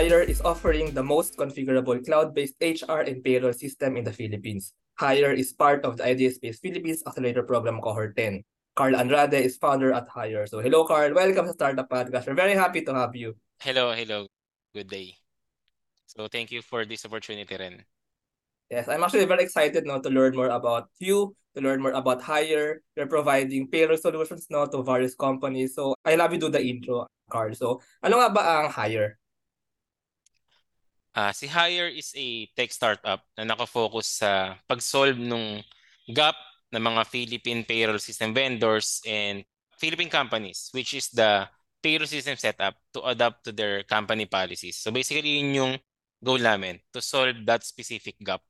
Hire is offering the most configurable cloud-based HR and payroll system in the Philippines. Hire is part of the Idea Space Philippines Accelerator Program Cohort 10. Carl Andrade is founder at Hire. So hello Carl, welcome to Startup Podcast. We're very happy to have you. Hello, hello. Good day. So thank you for this opportunity rin. Yes, I'm actually very excited now to learn more about you, to learn more about Hire. You're providing payroll solutions now to various companies. So I love you do the intro, Carl. So ano nga ba ang Hire? Uh, si Hire is a tech startup na nakafocus sa pag-solve ng gap ng mga Philippine payroll system vendors and Philippine companies, which is the payroll system setup to adapt to their company policies. So basically, yun yung goal namin, to solve that specific gap.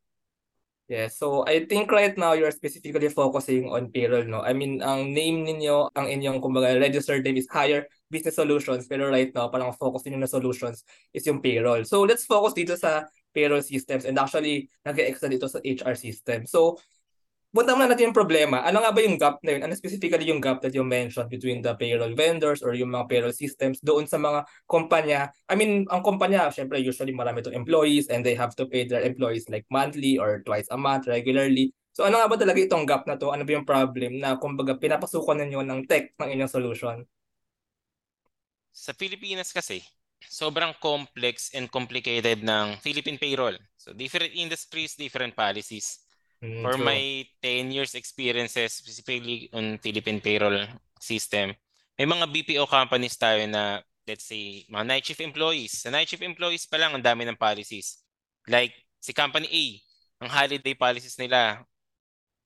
Yeah, so I think right now you're specifically focusing on payroll, no? I mean, ang name ninyo, ang inyong kumbaga registered name is Hire Business Solutions, pero right now parang focus niyo na solutions is yung payroll. So let's focus dito sa payroll systems and actually nag-extend dito sa HR system. So punta muna natin yung problema. Ano nga ba yung gap na yun? Ano specifically yung gap that you mentioned between the payroll vendors or yung mga payroll systems doon sa mga kumpanya? I mean, ang kumpanya, syempre, usually marami itong employees and they have to pay their employees like monthly or twice a month, regularly. So ano nga ba talaga itong gap na to? Ano ba yung problem na kumbaga pinapasukan ninyo ng tech ng inyong solution? Sa Pilipinas kasi, sobrang complex and complicated ng Philippine payroll. So different industries, different policies. Mm, For true. my 10 years experiences specifically on Philippine payroll system, may mga BPO companies tayo na let's say mga night shift employees. Sa night shift employees pa lang ang dami ng policies. Like si company A, ang holiday policies nila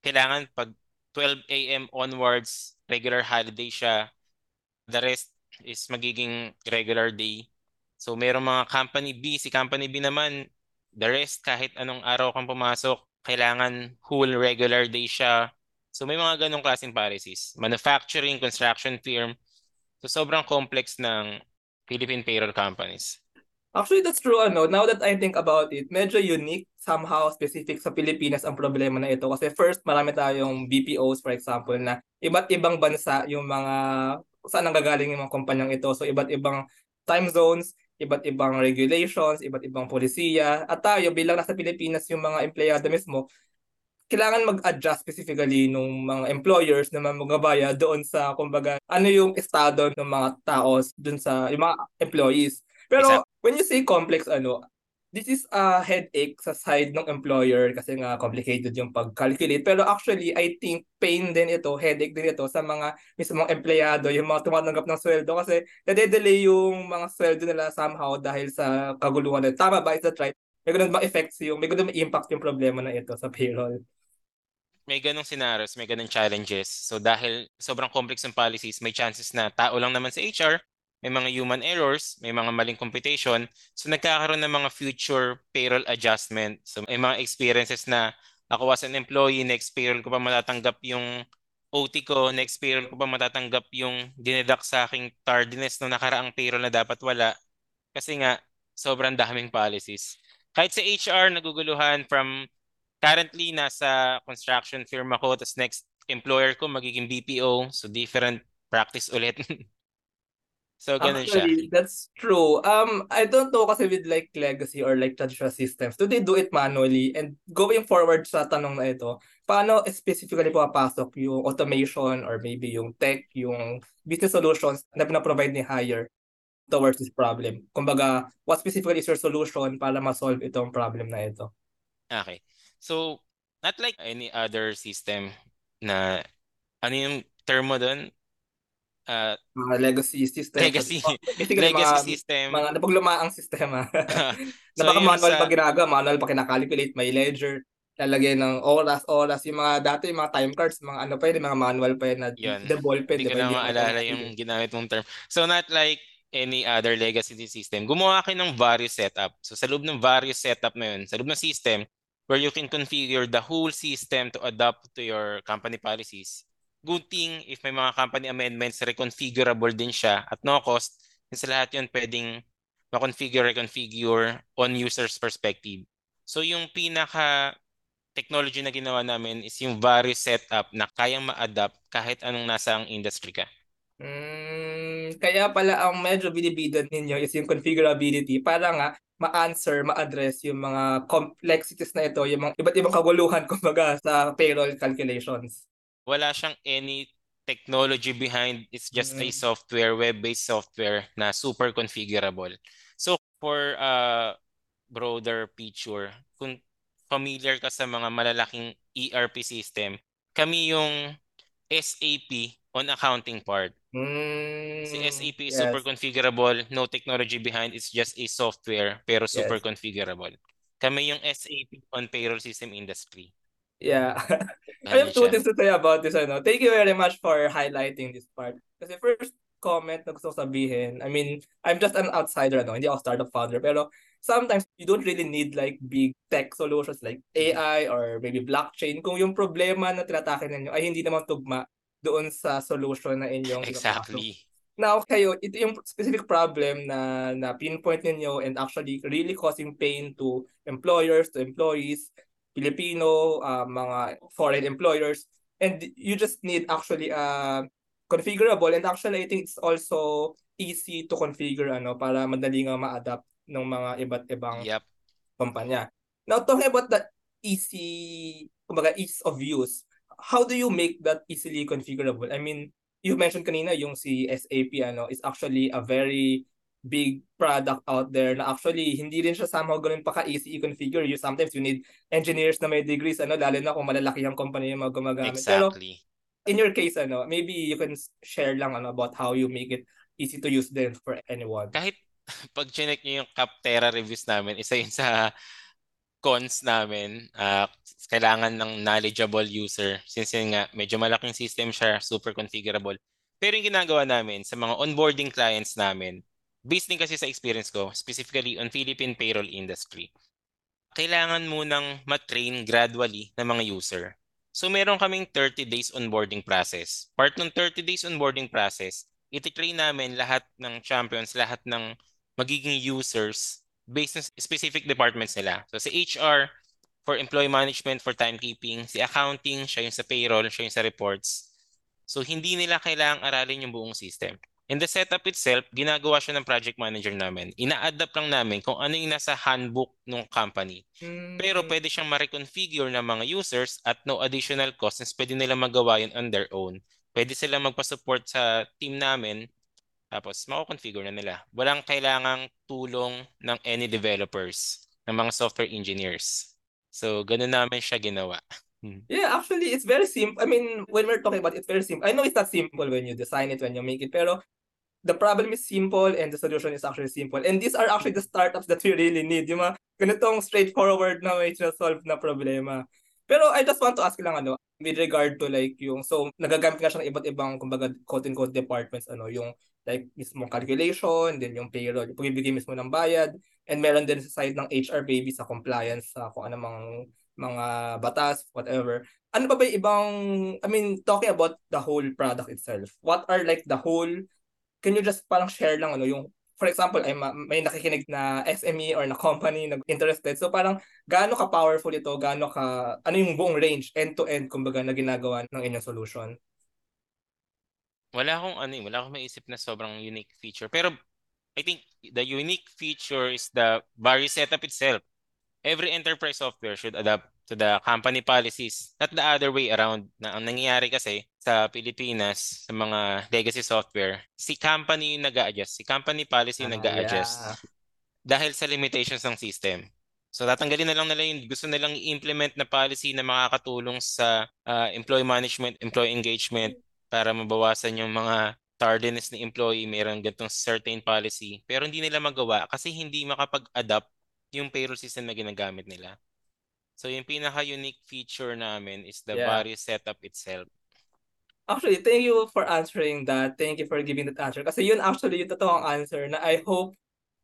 kailangan pag 12 a.m. onwards, regular holiday siya. The rest is magiging regular day. So merong mga company B, si company B naman, the rest kahit anong araw kang pumasok, kailangan whole regular day siya. So may mga ganong klaseng policies. Manufacturing, construction firm. So sobrang complex ng Philippine payroll companies. Actually, that's true. Ano, now that I think about it, medyo unique, somehow specific sa Pilipinas ang problema na ito. Kasi first, marami tayong BPOs, for example, na iba't ibang bansa yung mga saan nanggagaling yung mga kumpanyang ito. So, iba't ibang time zones, iba't ibang regulations, iba't ibang polisiya. At tayo bilang nasa Pilipinas yung mga empleyado mismo, kailangan mag-adjust specifically ng mga employers na magabaya doon sa kumbaga ano yung estado ng mga tao doon sa yung mga employees. Pero exactly. when you say complex ano, this is a headache sa side ng employer kasi nga complicated yung pag-calculate. Pero actually, I think pain din ito, headache din ito sa mga mismong empleyado, yung mga tumatanggap ng sweldo kasi nade-delay yung mga sweldo nila somehow dahil sa kaguluhan. Tama ba? Is that right? May ganun ba effects yung, may ganun impact yung problema na ito sa payroll? may ganong scenarios, may ganong challenges. So dahil sobrang complex ng policies, may chances na tao lang naman sa HR may mga human errors, may mga maling computation. So nagkakaroon ng mga future payroll adjustment. So may mga experiences na ako as an employee, next payroll ko pa matatanggap yung OT ko, next payroll ko pa matatanggap yung dineduct sa aking tardiness no nakaraang payroll na dapat wala. Kasi nga, sobrang daming policies. Kahit sa HR, naguguluhan from currently nasa construction firm ako, tapos next employer ko magiging BPO, so different practice ulit. So, ganun Actually, siya. that's true. Um, I don't know kasi with like legacy or like traditional systems, do they do it manually? And going forward sa tanong na ito, paano specifically pumapasok yung automation or maybe yung tech, yung business solutions na pinaprovide ni Hire towards this problem? Kumbaga, what specifically is your solution para ma-solve itong problem na ito? Okay. So, not like any other system na ano yung term mo doon? Uh, mga legacy system. Legacy. legacy mga, system. Mga napaglumaang sistema. so, na baka manual sa... pa ginagawa, manual pa kinakalculate, may ledger, lalagay ng oras, oras, yung mga dati, yung mga time cards, mga ano pa yun, mga manual pa yun na yun. the ball pen. Hindi ko na maalala yung ginamit mong term. So not like any other legacy system. Gumawa kayo ng various setup. So sa loob ng various setup na yun, sa loob ng system, where you can configure the whole system to adapt to your company policies good thing if may mga company amendments, reconfigurable din siya at no cost. And sa lahat yun, pwedeng ma-configure, reconfigure on user's perspective. So yung pinaka technology na ginawa namin is yung various setup na kayang ma-adapt kahit anong nasa ang industry ka. Mm, Kaya pala ang medyo binibidan ninyo is yung configurability para nga ma-answer, ma-address yung mga complexities na ito, yung mga iba't ibang kaguluhan kumbaga sa payroll calculations. Wala siyang any technology behind. It's just mm. a software, web-based software na super configurable. So for uh, broader picture, kung familiar ka sa mga malalaking ERP system, kami yung SAP on accounting part. Mm, si SAP is yes. super configurable, no technology behind, it's just a software pero super yes. configurable. Kami yung SAP on payroll system industry. Yeah. I have two things to say about this. Ano. Thank you very much for highlighting this part. Kasi first comment na gusto sabihin, I mean, I'm just an outsider, ano, hindi ako startup founder, pero sometimes you don't really need like big tech solutions like AI or maybe blockchain kung yung problema na tinatake ninyo ay hindi naman tugma doon sa solution na inyong Exactly. Now kayo, ito yung specific problem na na pinpoint ninyo and actually really causing pain to employers, to employees, Filipino, uh, mga foreign employers and you just need actually uh configurable and actually I think it's also easy to configure ano para madali nga ma-adapt ng mga iba't ibang yep. kumpanya. Now talking about the easy kumbaga ease of use, how do you make that easily configurable? I mean, you mentioned kanina yung si SAP ano is actually a very big product out there na actually hindi rin siya somehow ganun pa ka-easy i-configure. You sometimes you need engineers na may degrees ano lalo na kung malalaki ang company yung mga gumagamit. Exactly. Pero in your case ano, maybe you can share lang ano about how you make it easy to use then for anyone. Kahit pag chinek niyo yung Capterra reviews namin, isa yun sa cons namin, uh, kailangan ng knowledgeable user since yun nga, medyo malaking system siya, super configurable. Pero yung ginagawa namin sa mga onboarding clients namin, based din kasi sa experience ko, specifically on Philippine payroll industry, kailangan munang matrain gradually ng mga user. So meron kaming 30 days onboarding process. Part ng 30 days onboarding process, ititrain namin lahat ng champions, lahat ng magiging users based on specific departments nila. So si HR, for employee management, for timekeeping, si accounting, siya yung sa payroll, siya yung sa reports. So hindi nila kailangang aralin yung buong system. In the setup itself, ginagawa siya ng project manager namin. Ina-adapt lang namin kung ano yung nasa handbook ng company. Mm-hmm. Pero pwede siyang ma-reconfigure ng mga users at no additional cost since pwede nila magawa yun on their own. Pwede sila magpa-support sa team namin tapos mako-configure na nila. Walang kailangang tulong ng any developers, ng mga software engineers. So, ganun namin siya ginawa. Hmm. Yeah, actually, it's very simple. I mean, when we're talking about it, it's very simple. I know it's not simple when you design it, when you make it, pero the problem is simple and the solution is actually simple. And these are actually the startups that we really need. Yung mga ganitong straightforward na may solve na problema. Pero I just want to ask lang ano, with regard to like yung, so nagagamit ka siya ng iba't ibang, kumbaga, quote-unquote departments, ano, yung like mismo calculation, then yung payroll, yung pagbibigay mismo ng bayad, and meron din sa side ng HR baby sa compliance sa kung anong mga batas, whatever. Ano pa ba yung ibang, I mean, talking about the whole product itself, what are like the whole, can you just parang share lang ano, yung, for example, ay may nakikinig na SME or na company na interested. So parang gaano ka powerful ito, gaano ka, ano yung buong range, end-to-end, kumbaga, na ginagawa ng inyong solution? wala akong ano, eh, wala akong maisip na sobrang unique feature. Pero I think the unique feature is the various setup itself. Every enterprise software should adapt to the company policies, not the other way around. Na ang nangyayari kasi sa Pilipinas, sa mga legacy software, si company yung nag-a-adjust, si company policy yung ah, nag-a-adjust yeah. dahil sa limitations ng system. So tatanggalin na lang nila yung gusto nilang i-implement na policy na makakatulong sa uh, employee management, employee engagement, para mabawasan yung mga tardiness ni employee, mayroong ganitong certain policy, pero hindi nila magawa kasi hindi makapag-adapt yung payroll system na ginagamit nila. So yung pinaka-unique feature namin is the yeah. various setup itself. Actually, thank you for answering that. Thank you for giving that answer. Kasi yun actually yung totoong answer na I hope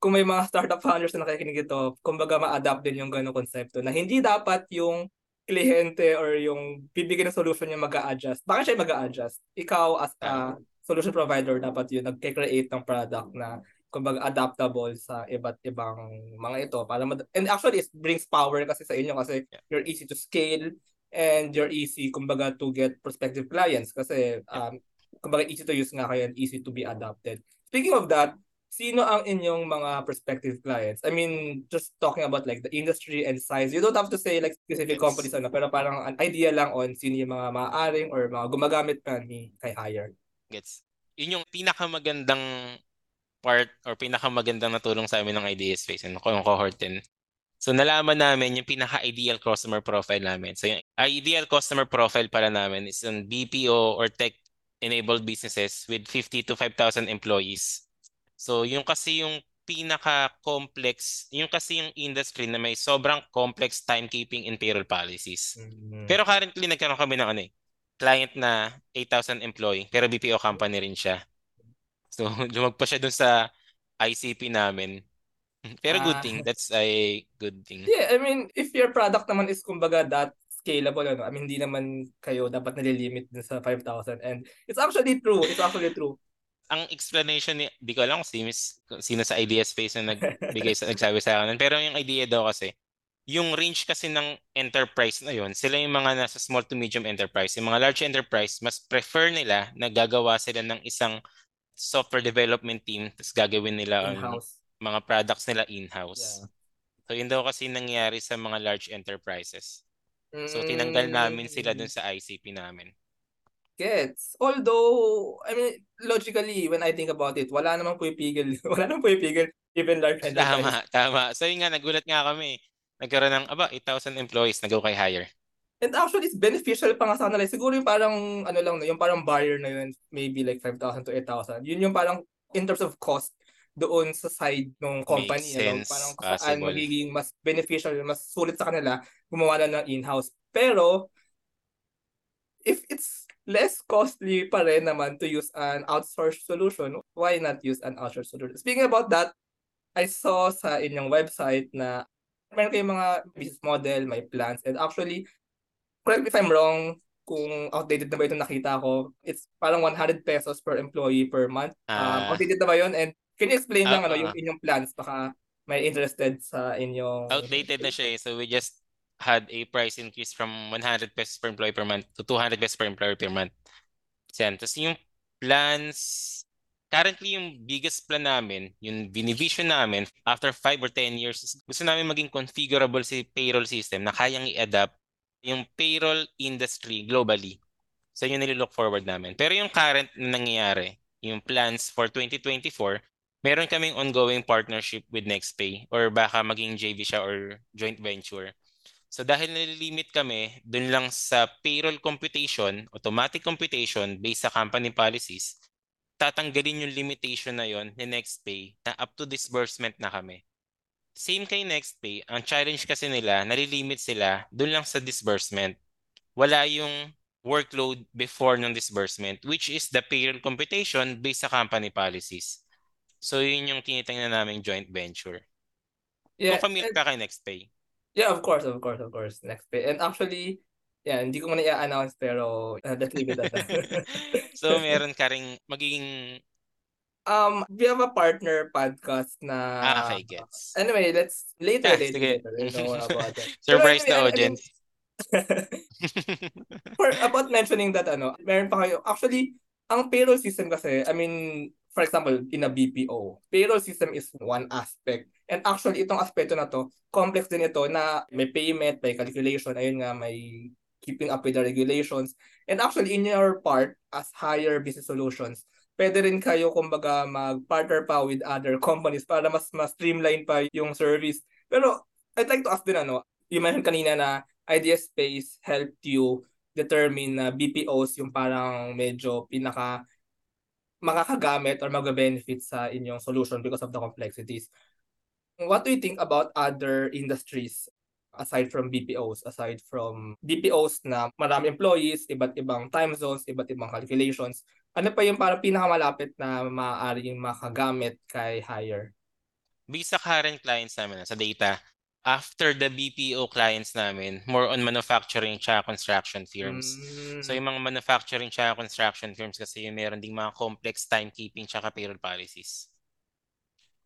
kung may mga startup founders na nakikinig ito, kumbaga ma-adapt din yung ganong konsepto na hindi dapat yung kliyente or yung bibigyan ng solution niya mag-a-adjust. Bakit siya mag-a-adjust? Ikaw as a solution provider dapat yun nag-create ng product na kumbaga adaptable sa iba't ibang mga ito para mad- and actually it brings power kasi sa inyo kasi you're easy to scale and you're easy kumbaga to get prospective clients kasi um, kumbaga easy to use nga kaya easy to be adopted. Speaking of that, sino ang inyong mga prospective clients? I mean, just talking about like the industry and size. You don't have to say like specific yes. companies ano, pero parang an idea lang on sino yung mga maaaring or mga gumagamit pa ni kay Hire. Gets. Yun yung pinakamagandang part or pinakamagandang natulong sa amin ng Idea Space and ng cohort 10. So nalaman namin yung pinaka-ideal customer profile namin. So yung ideal customer profile para namin is yung BPO or tech-enabled businesses with 50 to 5,000 employees So yung kasi yung pinaka-complex, yung kasi yung industry na may sobrang complex timekeeping and payroll policies. Mm-hmm. Pero currently nagkaroon kami ng ano eh, client na 8,000 employee pero BPO company rin siya. So lumag pa siya dun sa ICP namin. Pero good ah. thing, that's a good thing. Yeah, I mean, if your product naman is kumbaga that scalable, ano, I mean, hindi naman kayo dapat nalilimit dun sa 5,000. And it's actually true. It's actually true ang explanation ni, di ko alam kung sino, sino sa idea space na nagbigay sa, nagsabi sa akin. Pero yung idea daw kasi, yung range kasi ng enterprise na yon sila yung mga nasa small to medium enterprise. Yung mga large enterprise, mas prefer nila na gagawa sila ng isang software development team tapos gagawin nila ang mga products nila in-house. Yeah. So yun daw kasi nangyari sa mga large enterprises. So tinanggal namin sila dun sa ICP namin gets. Although, I mean, logically, when I think about it, wala namang pumipigil. wala namang pumipigil even large enterprise. Tama, tama. So yun nga, nagulat nga kami. Nagkaroon ng, aba, 8,000 employees, nag-go kay hire. And actually, it's beneficial pa nga sa kanila. Siguro yung parang, ano lang, yung parang buyer na yun, maybe like 5,000 to 8,000. Yun yung parang, in terms of cost, doon sa side ng company. Makes sense. Ano, parang kung saan magiging mas beneficial, mas sulit sa kanila, gumawa na ng in-house. Pero, if it's less costly pa rin naman to use an outsourced solution, why not use an outsourced solution? Speaking about that, I saw sa inyong website na meron kayong mga business model, may plans, and actually, correct if I'm wrong, kung outdated na ba ito nakita ko, it's parang 100 pesos per employee per month. Um, uh, outdated na ba yun? And can you explain uh, lang ano, yung inyong plans? Baka may interested sa inyong... Outdated na siya eh. So we just had a price increase from 100 pesos per employee per month to 200 pesos per employee per month. Yan. Tapos yung plans, currently yung biggest plan namin, yung binivision namin, after 5 or 10 years, gusto namin maging configurable si payroll system na kayang i-adapt yung payroll industry globally. So yun nililook forward namin. Pero yung current na nangyayari, yung plans for 2024, meron kaming ongoing partnership with NextPay or baka maging JV siya or joint venture. So dahil nililimit kami dun lang sa payroll computation, automatic computation based sa company policies, tatanggalin yung limitation na yon ni NextPay na up to disbursement na kami. Same kay NextPay, ang challenge kasi nila, nalilimit sila dun lang sa disbursement. Wala yung workload before ng disbursement, which is the payroll computation based sa company policies. So yun yung tinitingnan namin joint venture. Yeah, Kung familiar ka kay NextPay. Yeah, of course, of course, of course. Next pay. And actually, yeah, hindi ko muna i-announce pero uh, let's leave it at that. so, meron ka ring magiging Um, we have a partner podcast na Ah, okay, gets. Anyway, let's later, yeah, later, later. About that. Surprise the audience. For about mentioning that ano, meron pa kayo. Actually, ang payroll system kasi, I mean, for example, in a BPO, payroll system is one aspect. And actually, itong aspeto na to, complex din ito na may payment, may calculation, ayun nga, may keeping up with the regulations. And actually, in your part, as higher business solutions, pwede rin kayo, kumbaga, mag-partner pa with other companies para mas, mas streamline pa yung service. Pero, I'd like to ask din, ano, you mentioned kanina na Idea Space helped you determine na BPOs yung parang medyo pinaka makakagamit or magbe-benefit sa inyong solution because of the complexities. What do you think about other industries aside from BPOs, aside from BPOs na marami employees, iba't ibang time zones, iba't ibang calculations, ano pa yung para pinakamalapit na maaaring makagamit kay Hire? Visa current clients namin sa data, after the BPO clients namin, more on manufacturing tsaka construction firms. Mm. So yung mga manufacturing tsaka construction firms kasi yung meron ding mga complex timekeeping tsaka payroll policies.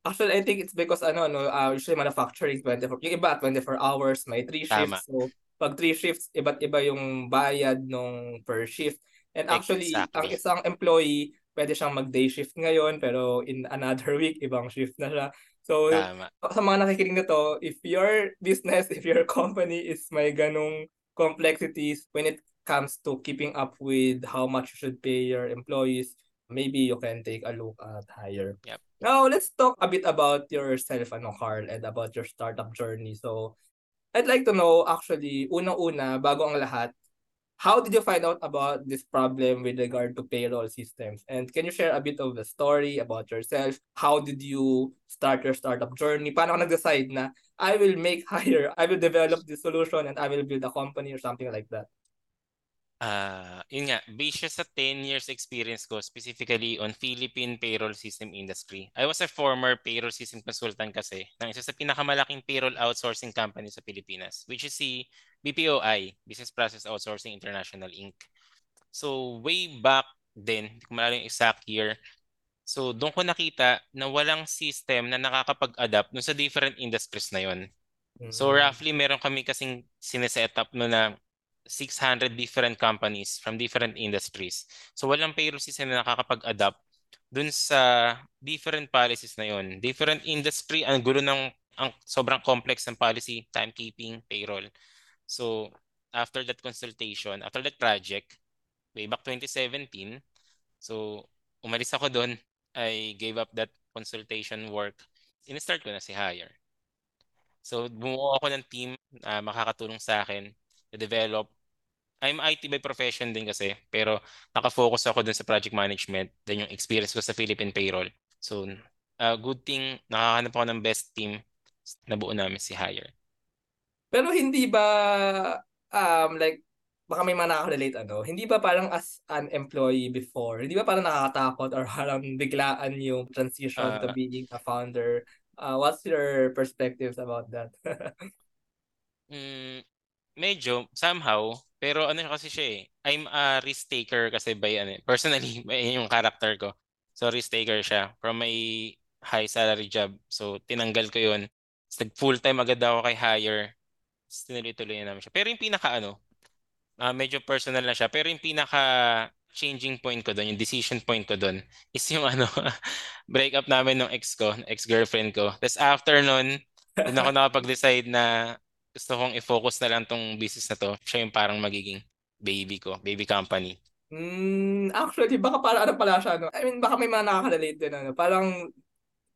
Actually, I think it's because ano, no, uh, usually manufacturing 24, yung iba 24 hours, may 3 shifts. Tama. So, pag 3 shifts, iba't iba yung bayad nung per shift. And actually, exactly. ang isang employee, pwede siyang mag-day shift ngayon, pero in another week, ibang shift na siya. So, Tama. sa mga nakikinig nito, if your business, if your company is may ganong complexities when it comes to keeping up with how much you should pay your employees, maybe you can take a look at higher. Yep. Now, let's talk a bit about yourself, ano, Carl, and about your startup journey. So, I'd like to know, actually, unang-una, bago ang lahat, how did you find out about this problem with regard to payroll systems? And can you share a bit of the story about yourself? How did you start your startup journey? Paano ka nag-decide na I will make hire, I will develop this solution and I will build a company or something like that? Uh, yun nga, based siya sa 10 years experience ko specifically on Philippine payroll system industry. I was a former payroll system consultant kasi ng isa sa pinakamalaking payroll outsourcing company sa Pilipinas, which is si BPOI, Business Process Outsourcing International Inc. So way back then, hindi ko maalala yung exact year, so doon ko nakita na walang system na nakakapag-adapt dun sa different industries na yon. Mm-hmm. So mm. roughly meron kami kasing sineset up no na 600 different companies from different industries. So walang payroll system na nakakapag-adapt dun sa different policies na yon. Different industry, ang gulo ng ang sobrang complex ng policy, timekeeping, payroll. So after that consultation, after that project, way back 2017, so umalis ako doon, I gave up that consultation work. In-start ko na si Hire. So bumuo ako ng team na uh, makakatulong sa akin develop I'm IT by profession din kasi, pero nakafocus ako dun sa project management, then yung experience ko sa Philippine Payroll. So, uh, good thing, nakahanap ako ng best team na buo namin si Hire. Pero hindi ba, um, like, baka may mga nakaka-relate ano, hindi ba parang as an employee before, hindi ba parang nakakatakot or parang biglaan yung transition uh, to being a founder? Uh, what's your perspectives about that? mm, medyo, somehow, pero ano kasi siya eh, I'm a risk taker kasi by ano, personally, yung character ko. So risk taker siya from my high salary job. So tinanggal ko yun. Nag full time agad ako kay hire. Tinuloy-tuloy na namin siya. Pero yung pinaka ano, uh, medyo personal na siya. Pero yung pinaka changing point ko doon, yung decision point ko doon, is yung ano, break up namin ng ex ko, ex-girlfriend ko. Tapos after nun, doon ako nakapag-decide na gusto kong i-focus na lang tong business na to. Siya yung parang magiging baby ko, baby company. Mm, actually, baka para ano pala siya, no? I mean, baka may mga nakaka-relate din, ano? Parang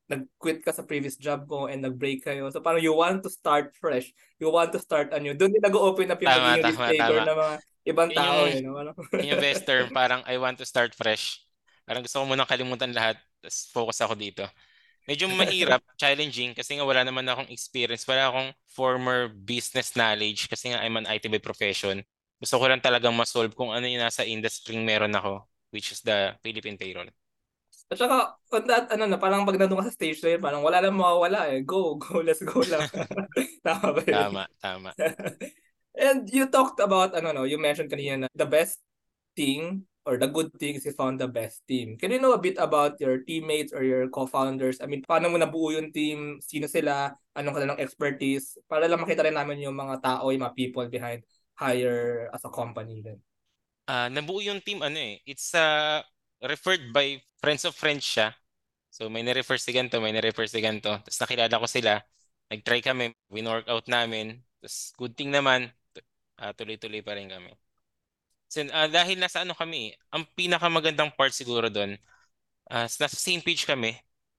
nag-quit ka sa previous job mo and nag-break kayo. So parang you want to start fresh. You want to start anew. Doon din nag-open up yung tama, risk taker na mga ibang tao. Yung, you know? yung investor, parang I want to start fresh. Parang gusto ko munang kalimutan lahat. Tapos focus ako dito. Medyo mahirap, challenging kasi nga wala naman akong experience, wala akong former business knowledge kasi nga I'm an IT by profession. Gusto ko lang talagang ma-solve kung ano yung nasa industry meron ako, which is the Philippine payroll. At saka, on that, ano na, parang pag nandun ka sa stage na yun, parang wala lang mawawala eh. Go, go, let's go lang. tama ba yun? Tama, tama. And you talked about, ano no, you mentioned kanina na the best thing or the good things you found the best team. Can you know a bit about your teammates or your co-founders? I mean, paano mo nabuo yung team? Sino sila? Anong kanilang expertise? Para lang makita rin namin yung mga tao, yung mga people behind Hire as a company din. Uh, nabuo yung team, ano eh, it's uh, referred by friends of friends siya. So may na-refer si ganito, may na-refer si ganito. Tapos nakilala ko sila. Nag-try kami, win-workout namin. Tapos good thing naman, uh, tuloy-tuloy pa rin kami. So, uh, dahil nasa ano kami, ang pinakamagandang part siguro doon, uh, nasa same page kami,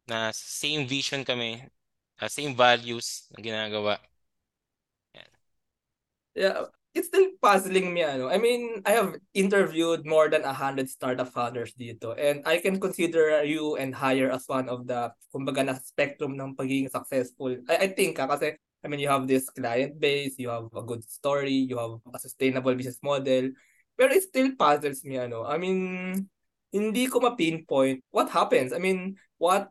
na same vision kami, uh, same values na ginagawa. Yan. Yeah, it's still puzzling me ano. I mean, I have interviewed more than a hundred startup founders dito and I can consider you and hire as one of the kumbaga na spectrum ng pagiging successful. I, I think ha, kasi I mean, you have this client base, you have a good story, you have a sustainable business model, pero it still puzzles me, ano. I mean, hindi ko ma-pinpoint what happens. I mean, what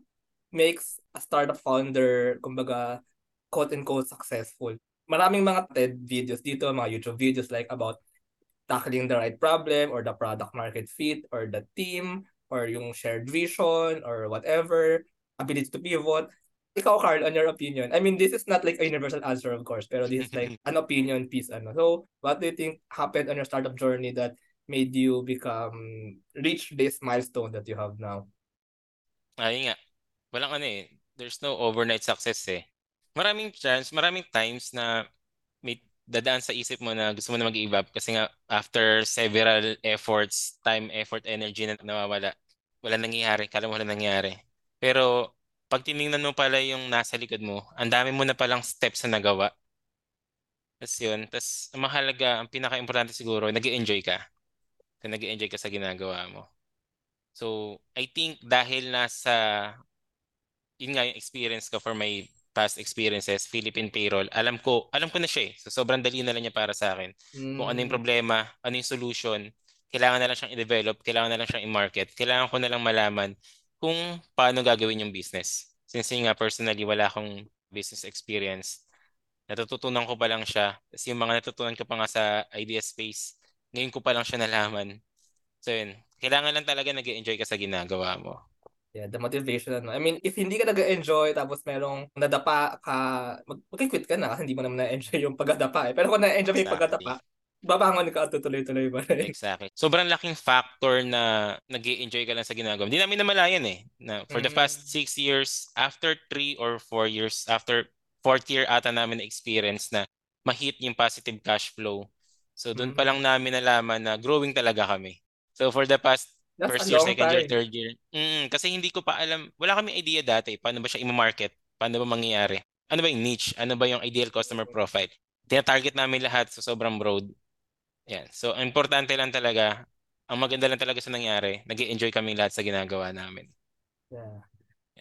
makes a startup founder, kumbaga, quote-unquote successful. Maraming mga TED videos dito, mga YouTube videos like about tackling the right problem or the product market fit or the team or yung shared vision or whatever, ability to pivot. Ikaw, Carl, on your opinion, I mean, this is not like a universal answer, of course, pero this is like an opinion piece. Ano. So, what do you think happened on your startup journey that made you become reach this milestone that you have now? Ayun nga. Walang ano eh. There's no overnight success eh. Maraming chance, maraming times na may dadaan sa isip mo na gusto mo na mag-give up kasi nga after several efforts, time, effort, energy na nawawala, wala nangyayari, kala mo wala nangyayari. Pero pag tiningnan mo pala yung nasa likod mo, ang dami mo na palang steps na nagawa. Tapos yun. Tapos ang mahalaga, ang pinaka-importante siguro, nag enjoy ka. Kung nag enjoy ka sa ginagawa mo. So, I think dahil nasa, yun nga yung experience ko for my past experiences, Philippine payroll, alam ko, alam ko na siya eh. So, sobrang dali na lang niya para sa akin. Mm. Kung ano yung hmm. problema, ano yung solution, kailangan na lang siyang i-develop, kailangan na lang siyang i-market, kailangan ko na lang malaman kung paano gagawin yung business. Since nga personally, wala akong business experience, natututunan ko pa lang siya. Tapos yung mga natutunan ko pa nga sa idea space, ngayon ko pa lang siya nalaman. So yun, kailangan lang talaga nag enjoy ka sa ginagawa mo. Yeah, the motivation. Ano. I mean, if hindi ka nag-enjoy tapos merong nadapa ka, mag- mag-quit ka na kasi hindi mo naman na-enjoy yung pagdadapa eh. Pero kung na-enjoy exactly. yung pagdadapa, babangon ka at tutuloy-tuloy ba rin. Exactly. Sobrang laking factor na nag enjoy ka lang sa ginagawa. Hindi namin namalayan eh. Na for mm. the past six years, after three or four years, after fourth year ata namin na experience na ma-hit yung positive cash flow. So doon pa lang namin nalaman na growing talaga kami. So for the past That's first year, second time. year, third year. Mm, kasi hindi ko pa alam, wala kami idea dati paano ba siya i-market, paano ba mangyayari. Ano ba yung niche? Ano ba yung ideal customer profile? Tina-target namin lahat sa sobrang broad. Yan. So, importante lang talaga, ang maganda lang talaga sa nangyari, nag enjoy kami lahat sa ginagawa namin. Yeah.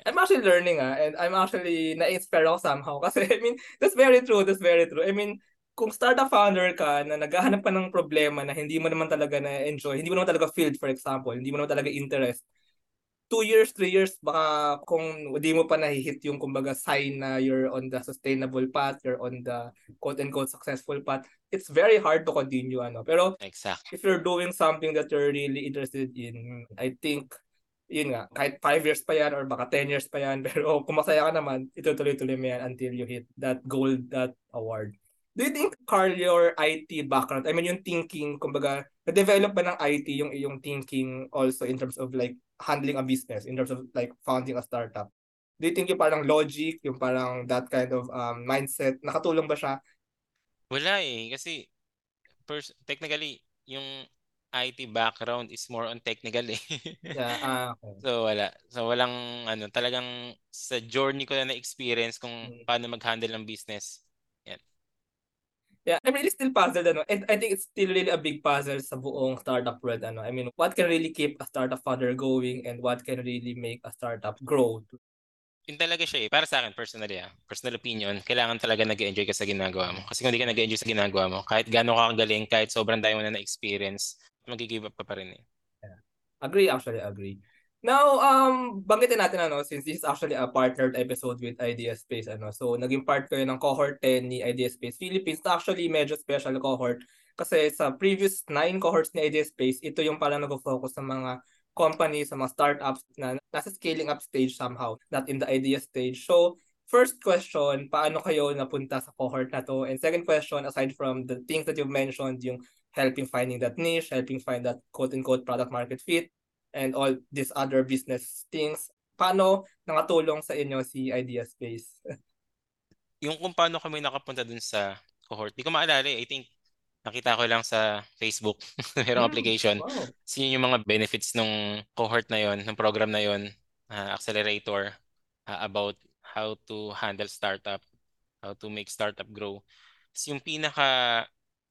I'm actually learning ah, and I'm actually na-inspire ako somehow. Kasi, I mean, that's very true, that's very true. I mean, kung startup founder ka na naghahanap ka ng problema na hindi mo naman talaga na-enjoy, hindi mo naman talaga field, for example, hindi mo naman talaga interest, two years, three years, baka kung hindi mo pa nahihit yung kumbaga sign na you're on the sustainable path, you're on the quote-unquote successful path, it's very hard to continue. ano Pero exactly. if you're doing something that you're really interested in, I think yun nga, kahit 5 years pa yan or baka 10 years pa yan, pero kung masaya ka naman, itutuloy-tuloy mo yan until you hit that goal, that award. Do you think, Carl, your IT background, I mean, yung thinking, kumbaga, na-develop ba ng IT yung yung thinking also in terms of like handling a business, in terms of like founding a startup? Do you think yung parang logic, yung parang that kind of um, mindset, nakatulong ba siya? Wala eh, kasi pers- technically, yung IT background is more on technical eh. yeah, ah, okay. So wala. So walang ano, talagang sa journey ko na na-experience kung hmm. paano mag-handle ng business. Yeah, I'm really still puzzled ano. And I think it's still really a big puzzle sa buong startup world ano. I mean, what can really keep a startup founder going and what can really make a startup grow? yun talaga siya eh. Para sa akin, personally ah, personal opinion, kailangan talaga nag-enjoy ka sa ginagawa mo. Kasi kung hindi ka nag-enjoy sa ginagawa mo, kahit gaano ka kagaling, kahit sobrang dami mo na na-experience, mag-give up ka pa rin eh. Yeah. Agree, actually, agree. Now, um, banggitin natin ano, since this is actually a partnered episode with Idea Space, ano, so naging part yun ng cohort 10 ni Idea Space Philippines. Actually, medyo special cohort kasi sa previous 9 cohorts ni Idea Space, ito yung parang nag-focus sa mga companies, sa mga startups na nasa scaling up stage somehow, not in the idea stage. So, first question, paano kayo napunta sa cohort na to? And second question, aside from the things that you've mentioned, yung helping finding that niche, helping find that quote-unquote product market fit, and all these other business things. Paano nakatulong sa inyo si Idea Space? yung kung paano kami nakapunta dun sa cohort, di ko maalala eh. I think nakita ko lang sa Facebook. Merong mm, application. Wow. So yung mga benefits ng cohort na yon, ng program na yon, uh, accelerator uh, about how to handle startup, how to make startup grow. So yung pinaka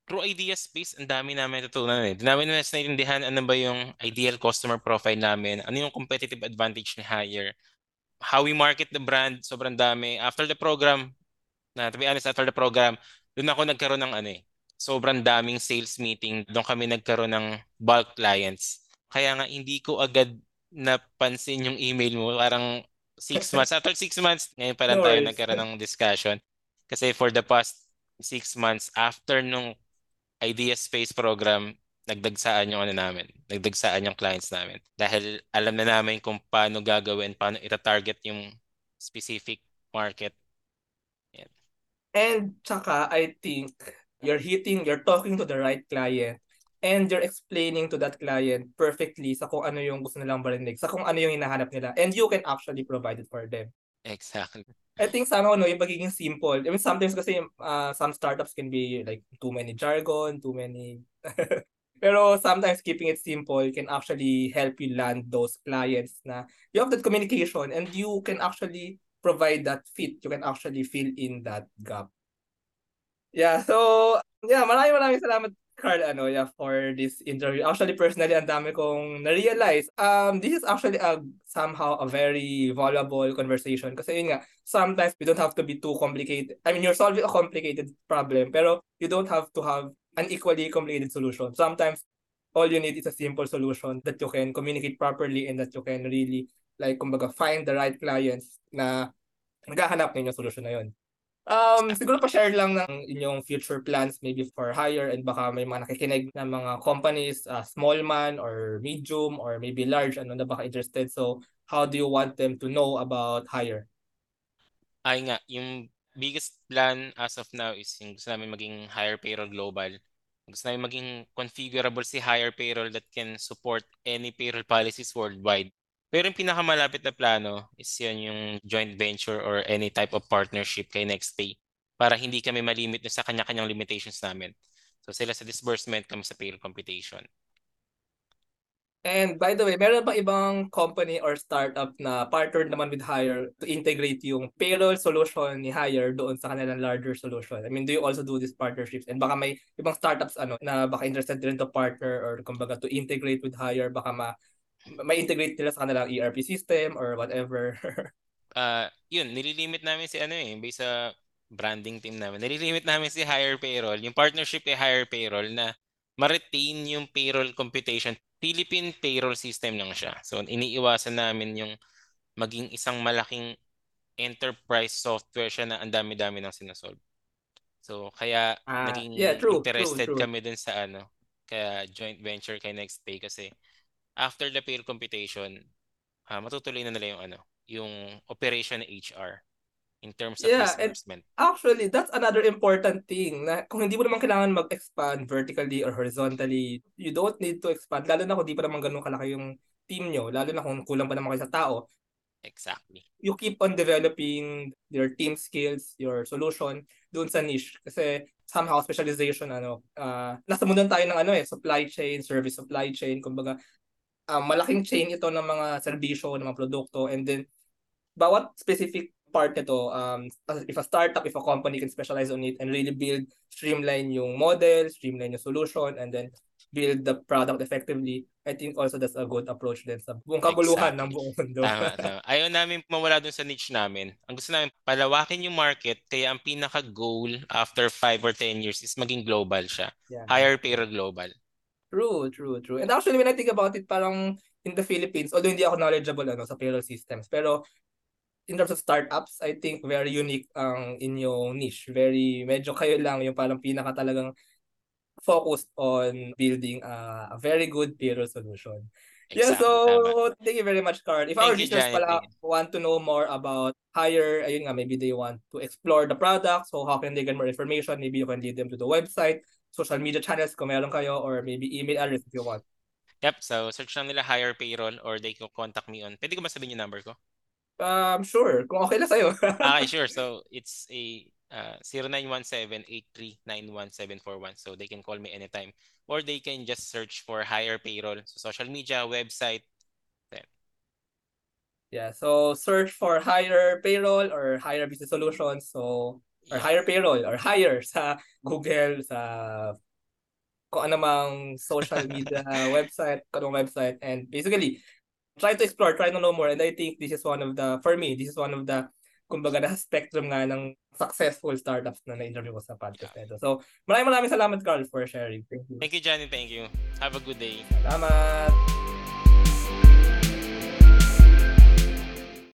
through idea space, ang dami namin natutunan eh. Di namin na naiintindihan ano ba yung ideal customer profile namin, ano yung competitive advantage ni Hire, how we market the brand, sobrang dami. After the program, na to be honest, after the program, doon ako nagkaroon ng ano eh, sobrang daming sales meeting. Doon kami nagkaroon ng bulk clients. Kaya nga, hindi ko agad napansin yung email mo. Parang six months. After six months, ngayon pa lang no tayo nagkaroon ng discussion. Kasi for the past six months, after nung idea space program, nagdagsaan yung ano namin, nagdagsaan yung clients namin. Dahil alam na namin kung paano gagawin, paano ita-target yung specific market. Yan. And tsaka, I think, you're hitting, you're talking to the right client. and you're explaining to that client perfectly sa kung ano yung gusto nilang marinig, sa kung ano yung hinahanap nila, and you can actually provide it for them. Exactly. I think somehow no, yung pagiging simple. I mean, sometimes kasi uh, some startups can be like too many jargon, too many Pero sometimes keeping it simple can actually help you land those clients na you have that communication and you can actually provide that fit. You can actually fill in that gap. Yeah, so yeah, maraming maraming salamat Carl ano yeah for this interview. Actually personally ang dami kong na-realize. Um this is actually a somehow a very valuable conversation kasi yun nga sometimes we don't have to be too complicated. I mean you're solving a complicated problem pero you don't have to have an equally complicated solution. Sometimes all you need is a simple solution that you can communicate properly and that you can really like kumbaga find the right clients na naghahanap ng yung solution na yun. Um, siguro pa share lang ng inyong future plans maybe for hire and baka may mga nakikinig na mga companies, uh, small man or medium or maybe large, ano na baka interested. So, how do you want them to know about hire? Ay nga, yung biggest plan as of now is yung gusto namin maging higher payroll global. Gusto namin maging configurable si higher payroll that can support any payroll policies worldwide. Pero yung pinakamalapit na plano is yun yung joint venture or any type of partnership kay NextPay para hindi kami malimit sa kanya-kanyang limitations namin. So sila sa disbursement, kami sa payroll computation. And by the way, meron ba ibang company or startup na partnered naman with Hire to integrate yung payroll solution ni Hire doon sa kanilang larger solution? I mean, do you also do these partnerships? And baka may ibang startups ano na baka interested din to partner or kumbaga to integrate with Hire, baka ma may integrate nila sa kanilang ERP system or whatever. uh, yun, nililimit namin si ano eh, based sa branding team namin. Nililimit namin si Hire Payroll, yung partnership kay Hire Payroll na ma-retain yung payroll computation. Philippine payroll system lang siya. So, iniiwasan namin yung maging isang malaking enterprise software siya na ang dami-dami nang sinasolve. So, kaya uh, naging yeah, true, interested true, true. kami dun sa ano, kaya joint venture kay NextPay kasi after the payroll computation, uh, matutuloy na nila yung ano, yung operation HR in terms of yeah, disbursement. Actually, that's another important thing na kung hindi mo naman kailangan mag-expand vertically or horizontally, you don't need to expand. Lalo na kung di pa naman ganun kalaki yung team nyo, lalo na kung kulang pa naman kayo sa tao. Exactly. You keep on developing your team skills, your solution doon sa niche. Kasi somehow specialization ano uh, nasa mundo tayo ng ano eh supply chain service supply chain kumbaga um, malaking chain ito ng mga serbisyo, ng mga produkto, and then bawat specific part nito, um, if a startup, if a company can specialize on it and really build, streamline yung model, streamline yung solution, and then build the product effectively, I think also that's a good approach din sa buong kaguluhan exactly. ng buong mundo. tama, tama. Ayaw namin mawala dun sa niche namin. Ang gusto namin, palawakin yung market, kaya ang pinaka-goal after 5 or 10 years is maging global siya. Yeah. Higher payroll global. True, true, true. And actually, when I think about it, parang in the Philippines, although hindi ako knowledgeable ano, sa payroll systems, pero in terms of startups, I think very unique ang inyong niche. Very, medyo kayo lang yung parang pinaka talagang focused on building a, a very good payroll solution. Exactly, yeah, so tama. thank you very much, Carl. If thank our listeners pala want to know more about hire, ayun nga, maybe they want to explore the product, so how can they get more information? Maybe you can lead them to the website social media channels kung meron kayo or maybe email address if you want. Yep, so search lang nila hire payroll or they can contact me on. Pwede ko ba sabihin yung number ko? Um, sure. Kung okay lang sa'yo. okay, sure. So, it's a uh, 0917-8391741. So, they can call me anytime. Or they can just search for higher payroll. So, social media, website. Then. Yeah, so search for higher payroll or higher business solutions. So, or higher payroll or hire sa Google, sa kung anumang social media website, kung website. And basically, try to explore, try to know more. And I think this is one of the, for me, this is one of the, kumbaga, na spectrum nga ng successful startups na na-interview ko sa podcast yeah. ito. So, maraming maraming salamat, Carl, for sharing. Thank you. Thank you, Johnny. Thank you. Have a good day. Salamat.